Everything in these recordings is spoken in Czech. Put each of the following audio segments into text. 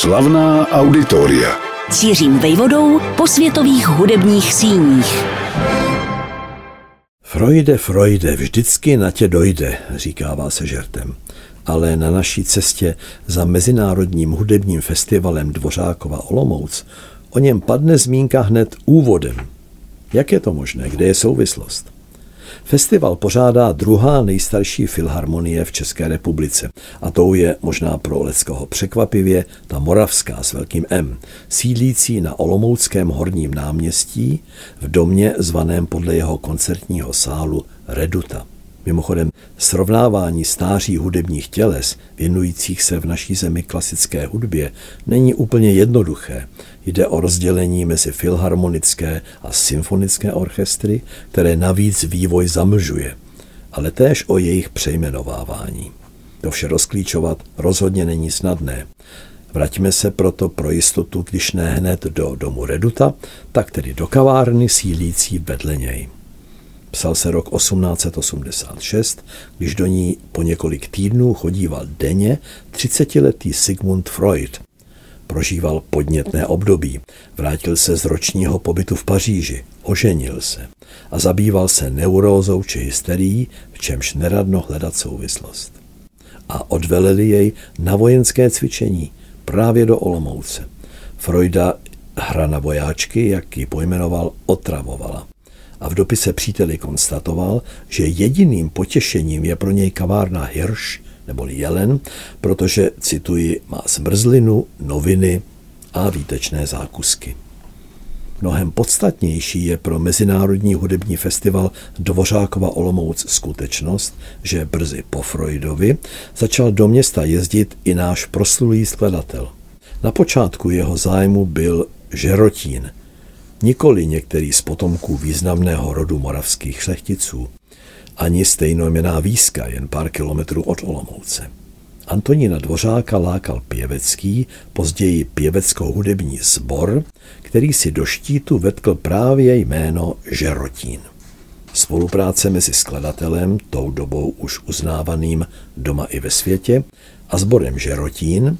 Slavná auditoria. Cířím vejvodou po světových hudebních síních. Freude, Freude, vždycky na tě dojde, říkává se žertem. Ale na naší cestě za Mezinárodním hudebním festivalem Dvořákova Olomouc o něm padne zmínka hned úvodem. Jak je to možné? Kde je souvislost? Festival pořádá druhá nejstarší filharmonie v České republice a tou je možná pro Leckoho překvapivě ta moravská s velkým M, sídlící na Olomouckém horním náměstí v domě zvaném podle jeho koncertního sálu Reduta. Mimochodem, srovnávání stáří hudebních těles věnujících se v naší zemi klasické hudbě není úplně jednoduché. Jde o rozdělení mezi filharmonické a symfonické orchestry, které navíc vývoj zamlžuje, ale též o jejich přejmenovávání. To vše rozklíčovat rozhodně není snadné. Vraťme se proto pro jistotu, když ne hned do domu Reduta, tak tedy do kavárny sílící vedle něj. Psal se rok 1886, když do ní po několik týdnů chodíval denně 30-letý Sigmund Freud. Prožíval podnětné období, vrátil se z ročního pobytu v Paříži, oženil se a zabýval se neurózou či hysterií, v čemž neradno hledat souvislost. A odveleli jej na vojenské cvičení právě do Olomouce. Freuda hra na vojáčky, jak ji pojmenoval, otravovala a v dopise příteli konstatoval, že jediným potěšením je pro něj kavárna Hirsch neboli jelen, protože, cituji, má zmrzlinu, noviny a výtečné zákusky. Mnohem podstatnější je pro Mezinárodní hudební festival Dvořákova Olomouc skutečnost, že brzy po Freudovi začal do města jezdit i náš proslulý skladatel. Na počátku jeho zájmu byl Žerotín – nikoli některý z potomků významného rodu moravských šlechticů, ani stejnojmená výska jen pár kilometrů od Olomouce. Antonína Dvořáka lákal pěvecký, později pěvecko-hudební sbor, který si do štítu vetkl právě jméno Žerotín. Spolupráce mezi skladatelem, tou dobou už uznávaným doma i ve světě, a sborem Žerotín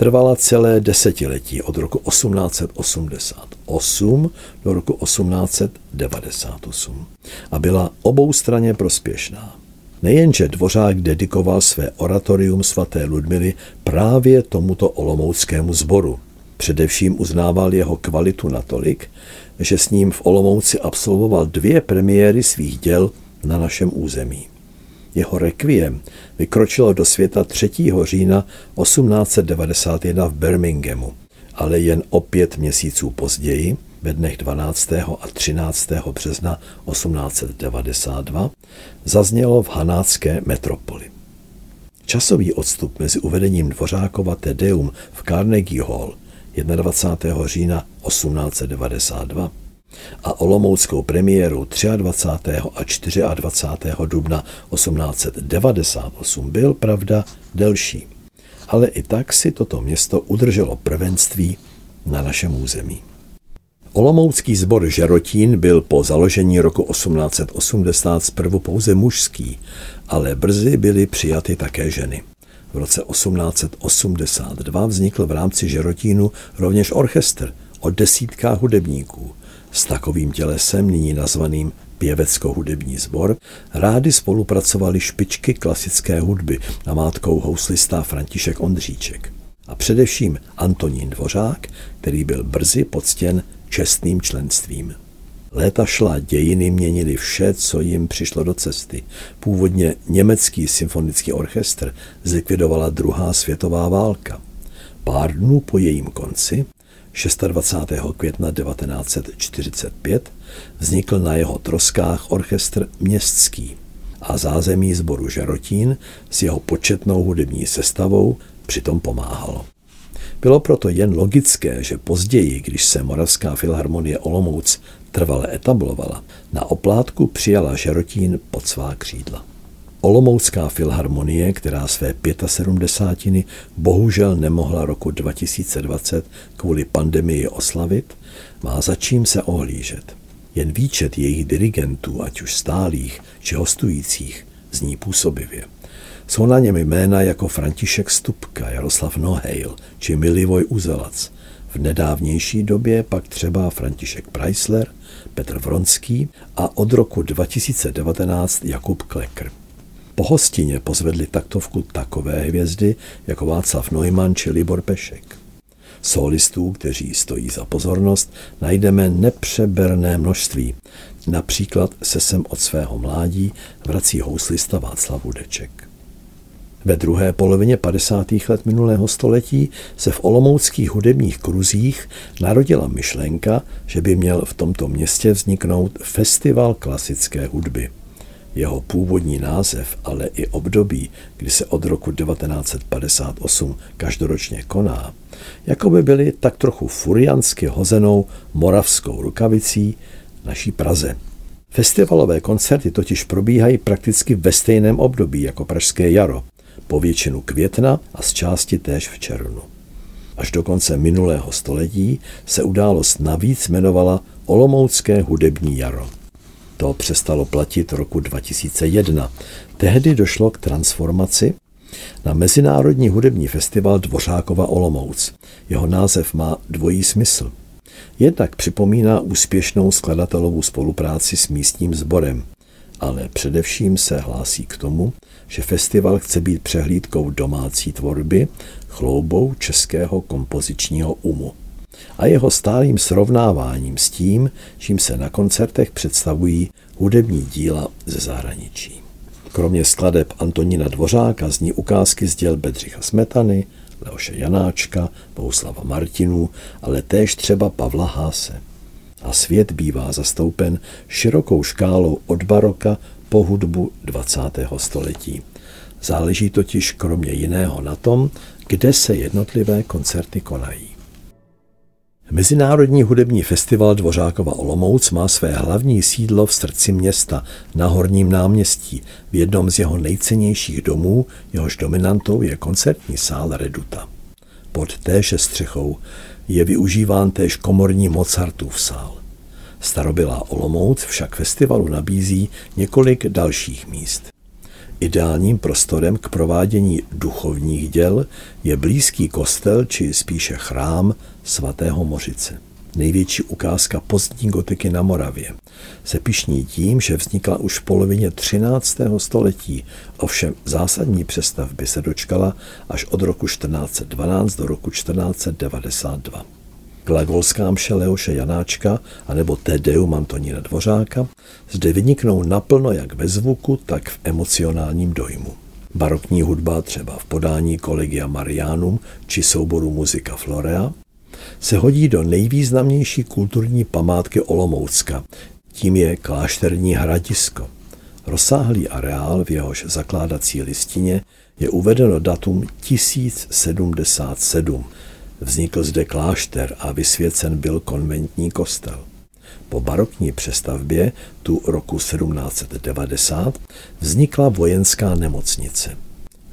Trvala celé desetiletí od roku 1888 do roku 1898 a byla oboustranně prospěšná. Nejenže Dvořák dedikoval své oratorium svaté Ludmily právě tomuto olomouckému sboru. Především uznával jeho kvalitu natolik, že s ním v Olomouci absolvoval dvě premiéry svých děl na našem území. Jeho rekviem vykročilo do světa 3. října 1891 v Birminghamu, ale jen o pět měsíců později, ve dnech 12. a 13. března 1892, zaznělo v hanácké metropoli. Časový odstup mezi uvedením Dvořákova Tedeum v Carnegie Hall 21. října 1892 a olomouckou premiéru 23. a 24. dubna 1898 byl, pravda, delší. Ale i tak si toto město udrželo prvenství na našem území. Olomoucký sbor Žerotín byl po založení roku 1880 zprvu pouze mužský, ale brzy byly přijaty také ženy. V roce 1882 vznikl v rámci Žerotínu rovněž orchestr o desítkách hudebníků. S takovým tělesem, nyní nazvaným pěvecko-hudební sbor, rády spolupracovali špičky klasické hudby, namátkou houslista František Ondříček. A především Antonín Dvořák, který byl brzy poctěn čestným členstvím. Léta šla, dějiny měnili vše, co jim přišlo do cesty. Původně německý symfonický orchestr zlikvidovala druhá světová válka. Pár dnů po jejím konci 26. května 1945 vznikl na jeho troskách orchestr městský a zázemí sboru Žarotín s jeho početnou hudební sestavou přitom pomáhalo. Bylo proto jen logické, že později, když se Moravská filharmonie Olomouc trvale etablovala, na oplátku přijala Žarotín pod svá křídla. Olomoucká filharmonie, která své 75. bohužel nemohla roku 2020 kvůli pandemii oslavit, má za čím se ohlížet. Jen výčet jejich dirigentů, ať už stálých či hostujících, zní působivě. Jsou na něm jména jako František Stupka, Jaroslav Nohejl či Milivoj Uzelac. V nedávnější době pak třeba František Preisler, Petr Vronský a od roku 2019 Jakub Klekr. Po hostině pozvedli taktovku takové hvězdy jako Václav Neumann či Libor Pešek. Solistů, kteří stojí za pozornost, najdeme nepřeberné množství. Například se sem od svého mládí vrací houslista Václav Hudeček. Ve druhé polovině 50. let minulého století se v olomouckých hudebních kruzích narodila myšlenka, že by měl v tomto městě vzniknout festival klasické hudby. Jeho původní název, ale i období, kdy se od roku 1958 každoročně koná, jako by byly tak trochu furiansky hozenou moravskou rukavicí naší Praze. Festivalové koncerty totiž probíhají prakticky ve stejném období jako Pražské jaro, po většinu května a z části též v červnu. Až do konce minulého století se událost navíc jmenovala Olomoucké hudební jaro. To přestalo platit roku 2001. Tehdy došlo k transformaci na Mezinárodní hudební festival Dvořákova Olomouc. Jeho název má dvojí smysl. Jednak připomíná úspěšnou skladatelovou spolupráci s místním sborem, ale především se hlásí k tomu, že festival chce být přehlídkou domácí tvorby, chloubou českého kompozičního umu a jeho stálým srovnáváním s tím, čím se na koncertech představují hudební díla ze zahraničí. Kromě skladeb Antonína Dvořáka zní ukázky z děl Bedřicha Smetany, Leoše Janáčka, Bouslava Martinů, ale též třeba Pavla Háse. A svět bývá zastoupen širokou škálou od baroka po hudbu 20. století. Záleží totiž kromě jiného na tom, kde se jednotlivé koncerty konají. Mezinárodní hudební festival Dvořákova Olomouc má své hlavní sídlo v srdci města na Horním náměstí v jednom z jeho nejcennějších domů, jehož dominantou je koncertní sál Reduta. Pod téže střechou je využíván též komorní Mozartův sál. Starobylá Olomouc však festivalu nabízí několik dalších míst. Ideálním prostorem k provádění duchovních děl je blízký kostel či spíše chrám svatého Mořice. Největší ukázka pozdní gotiky na Moravě se pišní tím, že vznikla už v polovině 13. století, ovšem zásadní přestavby se dočkala až od roku 1412 do roku 1492 glagolská mše Leoše Janáčka anebo Tedeum Antonína Dvořáka zde vyniknou naplno jak ve zvuku, tak v emocionálním dojmu. Barokní hudba třeba v podání Kolegia Marianum či souboru Muzika Florea se hodí do nejvýznamnější kulturní památky Olomoucka, tím je klášterní hradisko. Rozsáhlý areál, v jehož zakládací listině je uvedeno datum 1077, Vznikl zde klášter a vysvěcen byl konventní kostel. Po barokní přestavbě, tu roku 1790, vznikla vojenská nemocnice.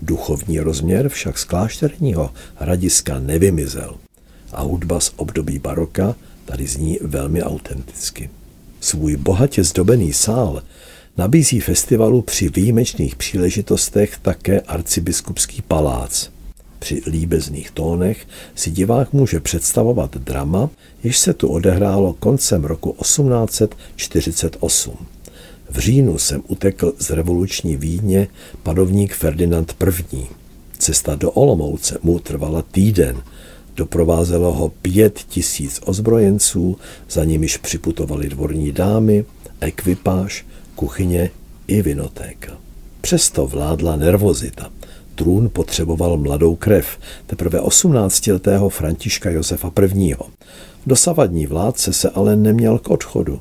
Duchovní rozměr však z klášterního hradiska nevymizel a hudba z období baroka tady zní velmi autenticky. Svůj bohatě zdobený sál nabízí festivalu při výjimečných příležitostech také arcibiskupský palác – při líbezných tónech si divák může představovat drama, jež se tu odehrálo koncem roku 1848. V říjnu jsem utekl z revoluční Vídně panovník Ferdinand I. Cesta do Olomouce mu trvala týden. Doprovázelo ho pět tisíc ozbrojenců, za nimiž připutovali dvorní dámy, ekvipáž, kuchyně i vinotéka. Přesto vládla nervozita trůn potřeboval mladou krev, teprve 18-letého Františka Josefa I. Dosavadní vládce se ale neměl k odchodu.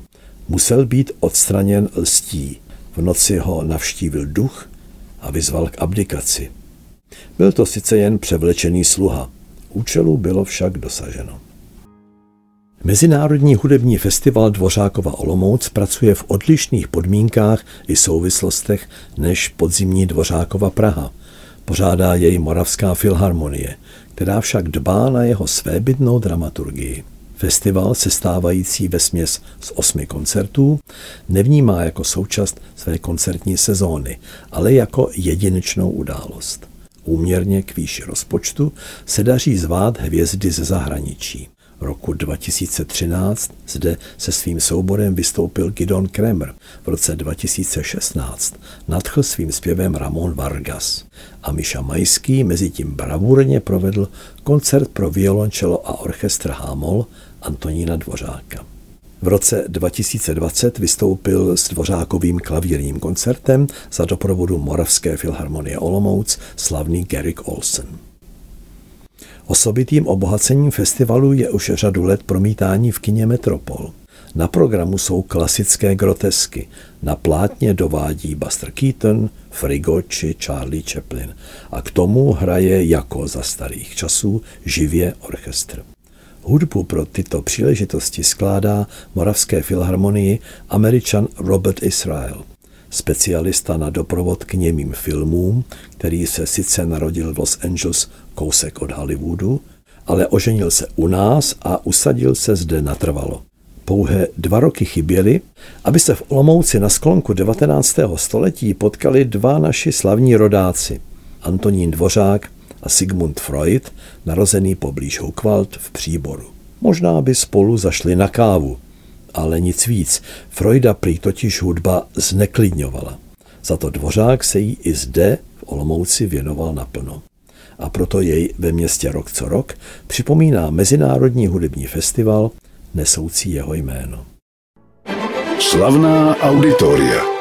Musel být odstraněn lstí. V noci ho navštívil duch a vyzval k abdikaci. Byl to sice jen převlečený sluha, účelu bylo však dosaženo. Mezinárodní hudební festival Dvořákova Olomouc pracuje v odlišných podmínkách i souvislostech než podzimní Dvořákova Praha – Pořádá jej Moravská filharmonie, která však dbá na jeho svébytnou dramaturgii. Festival, sestávající ve směs z osmi koncertů, nevnímá jako součást své koncertní sezóny, ale jako jedinečnou událost. Úměrně k výši rozpočtu se daří zvát hvězdy ze zahraničí. Roku 2013 zde se svým souborem vystoupil Gidon Kremer. V roce 2016 nadchl svým zpěvem Ramon Vargas. A Miša Majský mezi tím bravurně provedl koncert pro violončelo a orchestr Hámol Antonína Dvořáka. V roce 2020 vystoupil s dvořákovým klavírním koncertem za doprovodu Moravské filharmonie Olomouc slavný Garrick Olsen. Osobitým obohacením festivalu je už řadu let promítání v kině Metropol. Na programu jsou klasické grotesky. Na plátně dovádí Buster Keaton, Frigo či Charlie Chaplin. A k tomu hraje jako za starých časů živě orchestr. Hudbu pro tyto příležitosti skládá Moravské filharmonii američan Robert Israel, specialista na doprovod k němým filmům, který se sice narodil v Los Angeles kousek od Hollywoodu, ale oženil se u nás a usadil se zde natrvalo. Pouhé dva roky chyběly, aby se v Olomouci na sklonku 19. století potkali dva naši slavní rodáci, Antonín Dvořák a Sigmund Freud, narozený poblíž Hukvald v Příboru. Možná by spolu zašli na kávu, ale nic víc. Freuda prý totiž hudba zneklidňovala. Za to Dvořák se jí i zde v Olomouci věnoval naplno. A proto jej ve městě rok co rok připomíná Mezinárodní hudební festival nesoucí jeho jméno. Slavná auditoria.